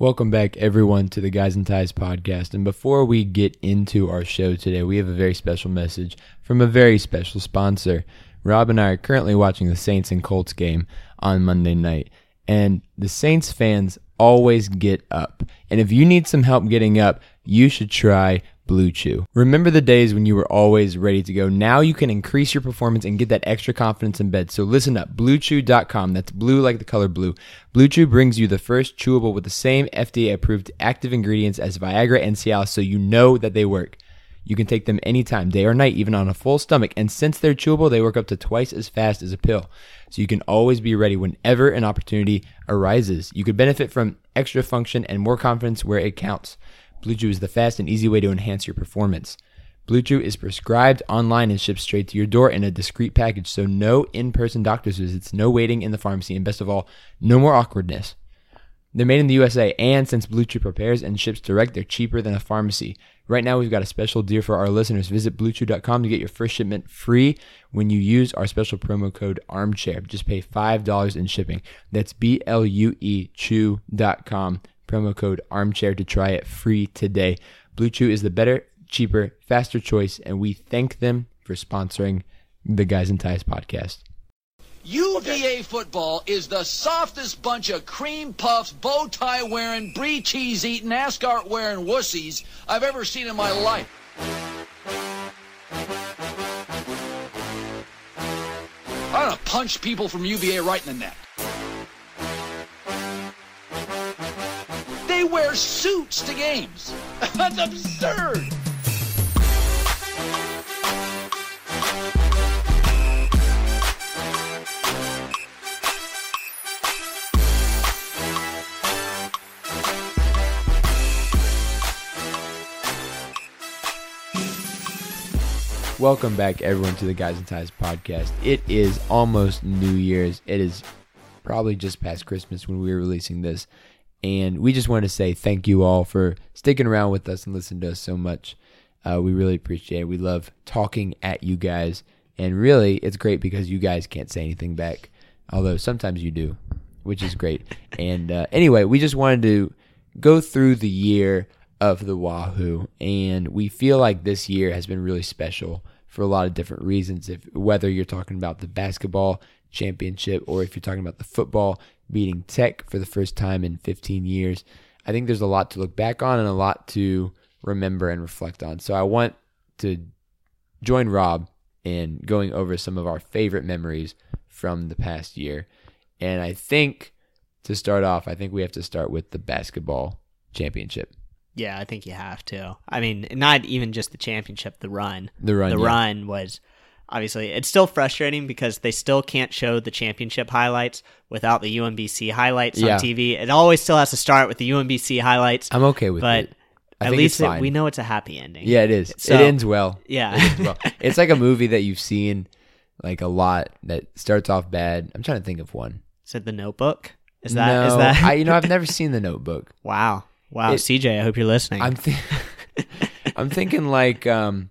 Welcome back, everyone, to the Guys and Ties podcast. And before we get into our show today, we have a very special message from a very special sponsor. Rob and I are currently watching the Saints and Colts game on Monday night. And the Saints fans always get up. And if you need some help getting up, you should try Blue Chew. Remember the days when you were always ready to go. Now you can increase your performance and get that extra confidence in bed. So listen up, bluechew.com. That's blue like the color blue. Blue Chew brings you the first chewable with the same FDA approved active ingredients as Viagra and Cialis so you know that they work. You can take them anytime, day or night, even on a full stomach. And since they're chewable, they work up to twice as fast as a pill. So you can always be ready whenever an opportunity arises. You could benefit from extra function and more confidence where it counts. Blue Chew is the fast and easy way to enhance your performance. Blue Chew is prescribed online and shipped straight to your door in a discreet package, so no in person doctor's visits, no waiting in the pharmacy, and best of all, no more awkwardness. They're made in the USA, and since Blue Chew prepares and ships direct, they're cheaper than a pharmacy. Right now, we've got a special deal for our listeners. Visit BlueChew.com to get your first shipment free when you use our special promo code ARMCHAIR. Just pay $5 in shipping. That's B L U E Chew.com promo code armchair to try it free today. Blue Chew is the better, cheaper, faster choice, and we thank them for sponsoring the Guys and Ties podcast. UVA football is the softest bunch of cream puffs, bow tie wearing, brie cheese eating, ascot wearing wussies I've ever seen in my life. I'm gonna punch people from UVA right in the neck. Suits to games. That's absurd. Welcome back, everyone, to the Guys and Ties podcast. It is almost New Year's. It is probably just past Christmas when we were releasing this. And we just want to say thank you all for sticking around with us and listening to us so much. Uh, we really appreciate it. We love talking at you guys. And really, it's great because you guys can't say anything back, although sometimes you do, which is great. and uh, anyway, we just wanted to go through the year of the Wahoo, and we feel like this year has been really special for a lot of different reasons. If whether you're talking about the basketball championship or if you're talking about the football beating Tech for the first time in 15 years, I think there's a lot to look back on and a lot to remember and reflect on. So I want to join Rob in going over some of our favorite memories from the past year. And I think to start off, I think we have to start with the basketball championship. Yeah, I think you have to. I mean, not even just the championship, the run. The run, The yeah. run was obviously it's still frustrating because they still can't show the championship highlights without the UMBC highlights Yeah. on TV. It always still has to start with the UMBC highlights. I'm okay with but it. I at least it, we know it's a happy ending. Yeah, it is. So- it ends well. Yeah. It ends well. it's like a movie that you've seen like a lot that starts off bad. I'm trying to think of one. Is it the Notebook? Is that is No, that? I, you know, I've never seen The Notebook. wow, wow, It- CJ, I hope you're listening. I'm th- I'm thinking like um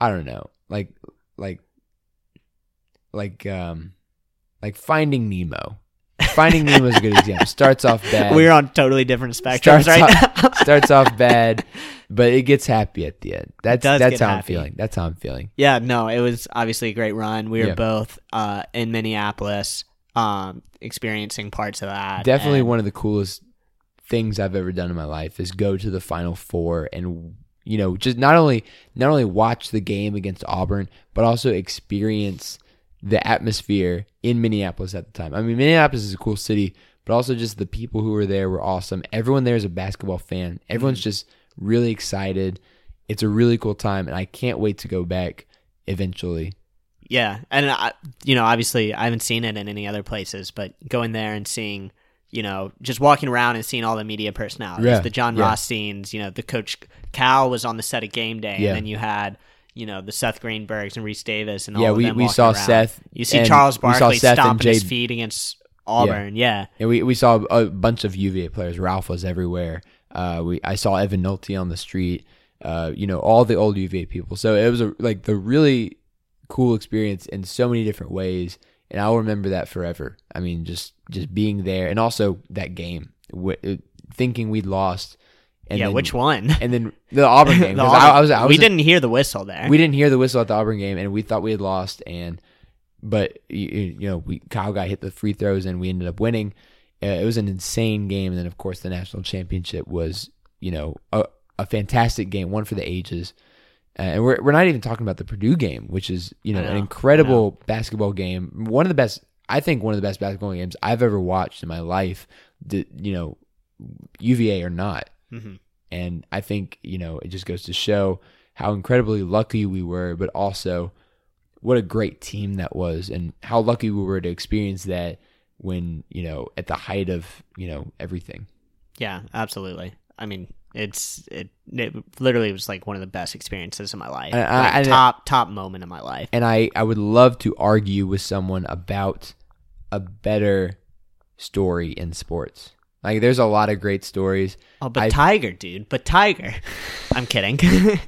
I don't know. Like like like um like Finding Nemo. Finding Nemo is a good example. Starts off bad. We're on totally different spectrums starts right off, now. starts off bad, but it gets happy at the end. That's that's how I'm feeling. That's how I'm feeling. Yeah, no, it was obviously a great run. We were Yeah. both uh, in Minneapolis, um, experiencing parts of that. Definitely one of the coolest things I've ever done in my life is go to the Final Four and you know just not only not only watch the game against Auburn, but also experience the atmosphere in Minneapolis at the time. I mean, Minneapolis is a cool city, but also just the people who were there were awesome. Everyone there is a basketball fan. Everyone's mm-hmm. just really excited. It's a really cool time, and I can't wait to go back eventually. Yeah, and I, you know, obviously, I haven't seen it in any other places, but going there and seeing you know, just walking around and seeing all the media personalities, Yeah, the John yeah. Rothsteins, you know, the coach Cal was on the set of game day, Yeah. and then you had. You know the Seth Greenbergs and Rece Davis and all Yeah, we- we saw around. Seth You see Charles Barkley stomping his feet against Auburn. Yeah, And we, we saw a bunch of UVA players. Ralph was everywhere. Uh, we I saw Evan Nolte on the street. Uh, you know, all the old UVA people. So it was a, like the really cool experience in so many different ways, and I'll remember that forever. I mean, just just being there, and also that game, w- uh, thinking we'd lost. And yeah. then- which one? And then the Auburn game. The 'cause I, Auburn- I was, I was we didn't hear the whistle there. we didn't hear the whistle at the Auburn game, and we thought we had lost. And but you, you know, we Kyle Guy hit the free throws, and we ended up winning. Uh, it was an insane game, and then of course the national championship was you know a, a fantastic game, one for the ages. Uh, and we're we're not even talking about the Purdue game, which is you know, know, an incredible basketball game, one of the best. I think one of the best basketball games I've ever watched in my life. You know, UVA or not. Mhm. And I think, you know, it just goes to show how incredibly lucky we were, but also what a great team that was and how lucky we were to experience that when, you know, at the height of, you know, everything. Yeah, absolutely. I mean, it's it, it literally was like one of the best experiences of my life. And I- Like, and- top top moment of my life. And I, I would love to argue with someone about a better story in sports. Like there's a lot of great stories. Oh, but I- Tiger, dude. But Tiger. I'm kidding. Because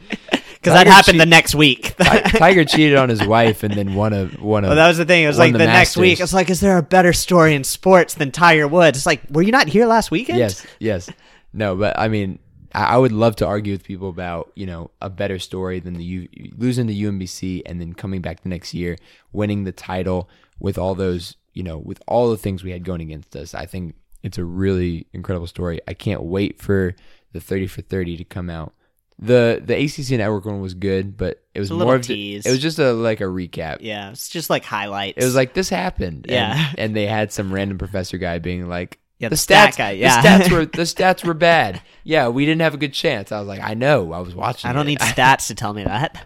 that happened che- the next week. Tiger cheated on his wife and then won a won a Well, that was the thing. It was like the, next week. It's like, is there a better story in sports than Tiger Woods? It's like, were you not here last weekend? Yes, yes. No, but I mean, I would love to argue with people about you know a better story than the U, losing to UMBC and then coming back the next year, winning the title with all those you know with all the things we had going against us. I think it's a really incredible story. I can't wait for the thirty for thirty to come out. the The ACC network one was good, but it was a more of tease. it was just a like a recap. Yeah, it's just like highlights. It was like this happened. and- Yeah. and, they had some random professor guy being like, Yeah, the, the stat stats, guy, yeah. the stats were the stats were bad. Yeah, we didn't have a good chance. I was like, I know, I was watching. I don't it. need stats to tell me that.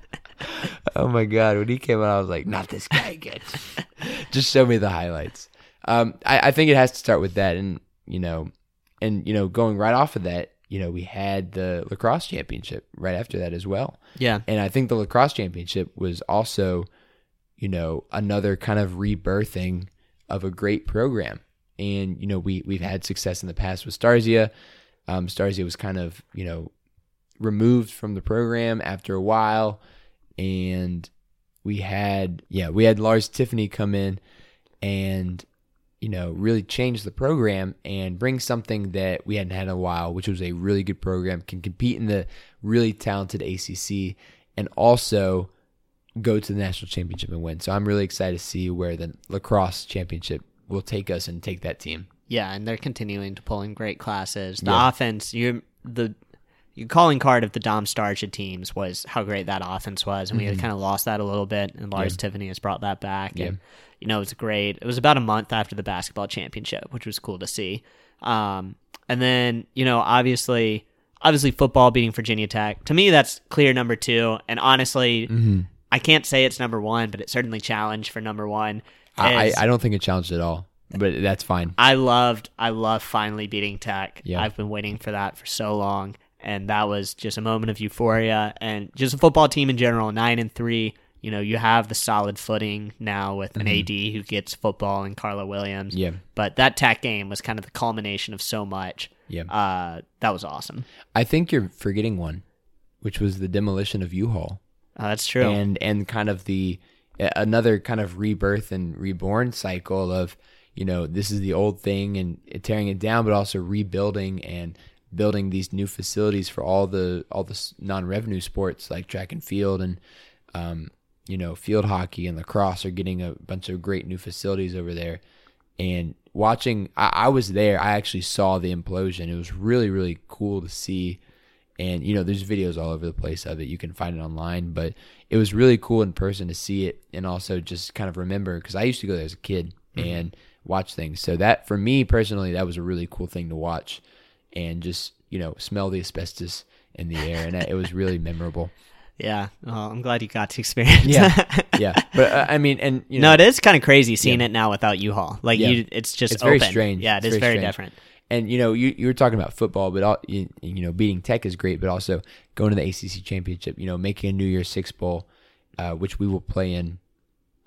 oh my god, when he came out, I was like, not this guy again. Just show me the highlights. Um, I, I think it has to start with that, and you know, and you know, going right off of that, you know, we had the lacrosse championship right after that as well. Yeah. And I think the lacrosse championship was also, you know, another kind of rebirthing of a great program. And, you know, we, we've had success in the past with Starsia. Um, Starsia was kind of, you know, removed from the program after a while. And we had, yeah, we had Lars Tiffany come in and, you know, really change the program and bring something that we hadn't had in a while, which was a really good program, can compete in the really talented ACC, and also go to the national championship and win. So I'm really excited to see where the lacrosse championship will take us and take that team. Yeah, and they're continuing to pull in great classes. The Yeah. offense, you the your calling card of the Dom Starsia teams was how great that offense was, and we had kind of lost that a little bit. And Lars Tiffany has brought that back, Mm-hmm. Yeah. and you know it was great. It was about a month after the basketball championship, which was cool to see. Um, and then you know obviously, obviously football beating Virginia Tech to me that's clear number two. And honestly, Mm-hmm. I can't say it's number one, but it certainly challenged for number one. I, I, don't think it challenged at all, but that's fine. I loved I love finally beating Tech. Yeah. I've been waiting for that for so long. And that was just a moment of euphoria and just a football team in general, nine and three. You know, you have the solid footing now with an AD who gets football and Carla Williams. Mm-hmm. Yeah. But that Tech game was kind of the culmination of so much. Yeah. Uh, that was awesome. I think you're forgetting one, which was the demolition of U-Hall. Uh, that's true. and and kind of the another kind of rebirth and reborn cycle of you know this is the old thing and tearing it down but also rebuilding and building these new facilities for all the all the non-revenue sports like track and field and um, you know field hockey and lacrosse are getting a bunch of great new facilities over there. And watching I, I was there. I actually saw the implosion. It was really really cool to see and you know there's videos all over the place of it you can find it online but it was really cool in person to see it and also just kind of remember because i used to go there as a kid and watch things so that for me personally that was a really cool thing to watch and just you know smell the asbestos in the air and it was really memorable Yeah. Well, I'm glad you got to experience. Yeah, that. yeah. But uh, I mean, and you know, no, it is kind of crazy seeing Yeah. it now without U-Hall. Like Yeah. you, it's just it's very open. strange. Yeah, it It's is very strange. different. And you know, you you were talking about football, but all, you, you know, beating Tech is great, but also going to the ACC championship. You know, making a New Year's Six bowl, uh, which we will play in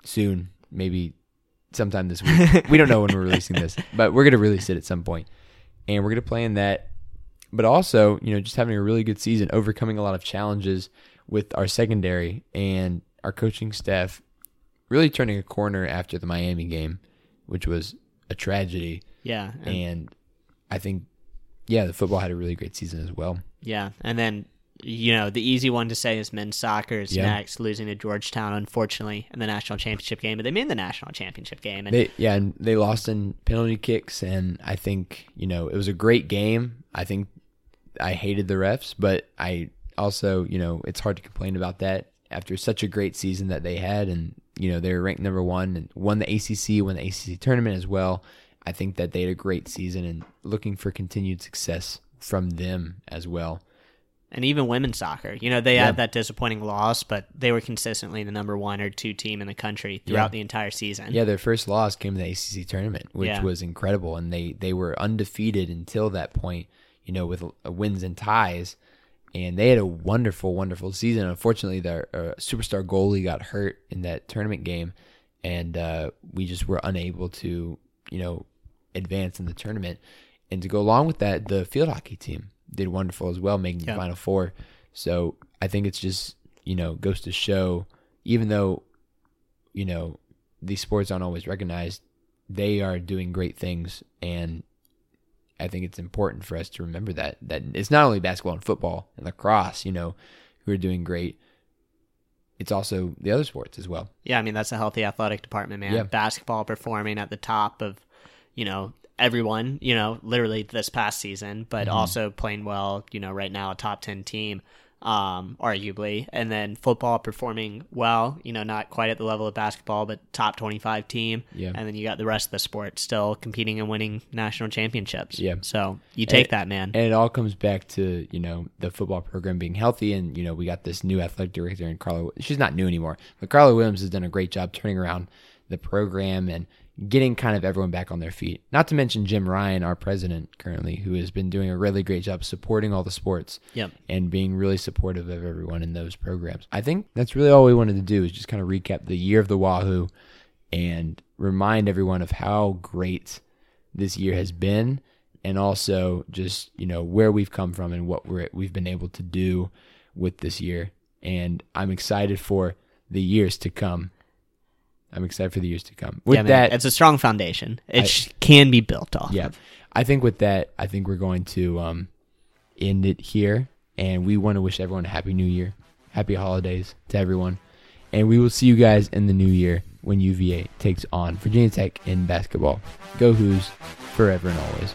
soon, maybe sometime this week. we don't know when we're releasing this, but we're gonna release it at some point, and we're gonna play in that. But also, you know, just having a really good season, overcoming a lot of challenges with our secondary and our coaching staff, really turning a corner after the Miami game, which was a tragedy. Yeah. And, And I think, yeah, the football had a really great season as well. yeah. And then, you know, the easy one to say is men's soccer is Yeah. next, losing to Georgetown, unfortunately, in the national championship game. But they made the national championship game. And They yeah, and they lost in penalty kicks, and I think you know it was a great game. I think I hated the refs, but I also you know it's hard to complain about that after such a great season that they had, and you know they were ranked number one and won the ACC, won the ACC tournament as well. I think that they had a great season, and looking for continued success from them as well. and even women's soccer. You know, they Yeah. had that disappointing loss, but they were consistently the number one or two team in the country throughout Yeah. the entire season. Yeah, their first loss came in the ACC tournament, which Yeah. was incredible, and they they were undefeated until that point. You know, with uh, wins and ties, and they had a wonderful, wonderful season. Unfortunately, their uh, superstar goalie got hurt in that tournament game, and uh, we just were unable to, you know, advance in the tournament. And to go along with that, the field hockey team did wonderful as well, making Yeah. the final four. So I think it's just you know goes to show, even though you know these sports aren't always recognized, they are doing great things, and I think it's important for us to remember that that it's not only basketball and football and lacrosse, you know, who are doing great. It's also the other sports as well. Yeah, I mean that's a healthy athletic department, man. Yeah. Basketball performing at the top of, you know, everyone, you know, literally this past season, but Mm-hmm. also playing well, you know, right now a top 10 team um arguably and then football performing well you know not quite at the level of basketball but top 25 team Yeah. and then you got the rest of the sport still competing and winning national championships Yeah. so you take And- that man And it all comes back to, you know, the football program being healthy. And, you know, we got this new athletic director in Carla. She's not new anymore, but Carla Williams has done a great job turning around the program and getting kind of everyone back on their feet. Not to mention Jim Ryan, our president currently, who has been doing a really great job supporting all the sports Yep. and being really supportive of everyone in those programs. I think that's really all we wanted to do is just kind of recap the year of the Wahoo and remind everyone of how great this year has been and also just you know where we've come from and what we're we've been able to do with this year and I'm excited for the years to come. I'm excited for the years to come. With yeah, man, that, it's a strong foundation it I- sh- can be built off yeah, of. I think with that, I think we're going to um, end it here, and we want to wish everyone a happy New Year, happy holidays to everyone, and we will see you guys in the new year when UVA takes on Virginia Tech in basketball. Go Hoos, forever and always.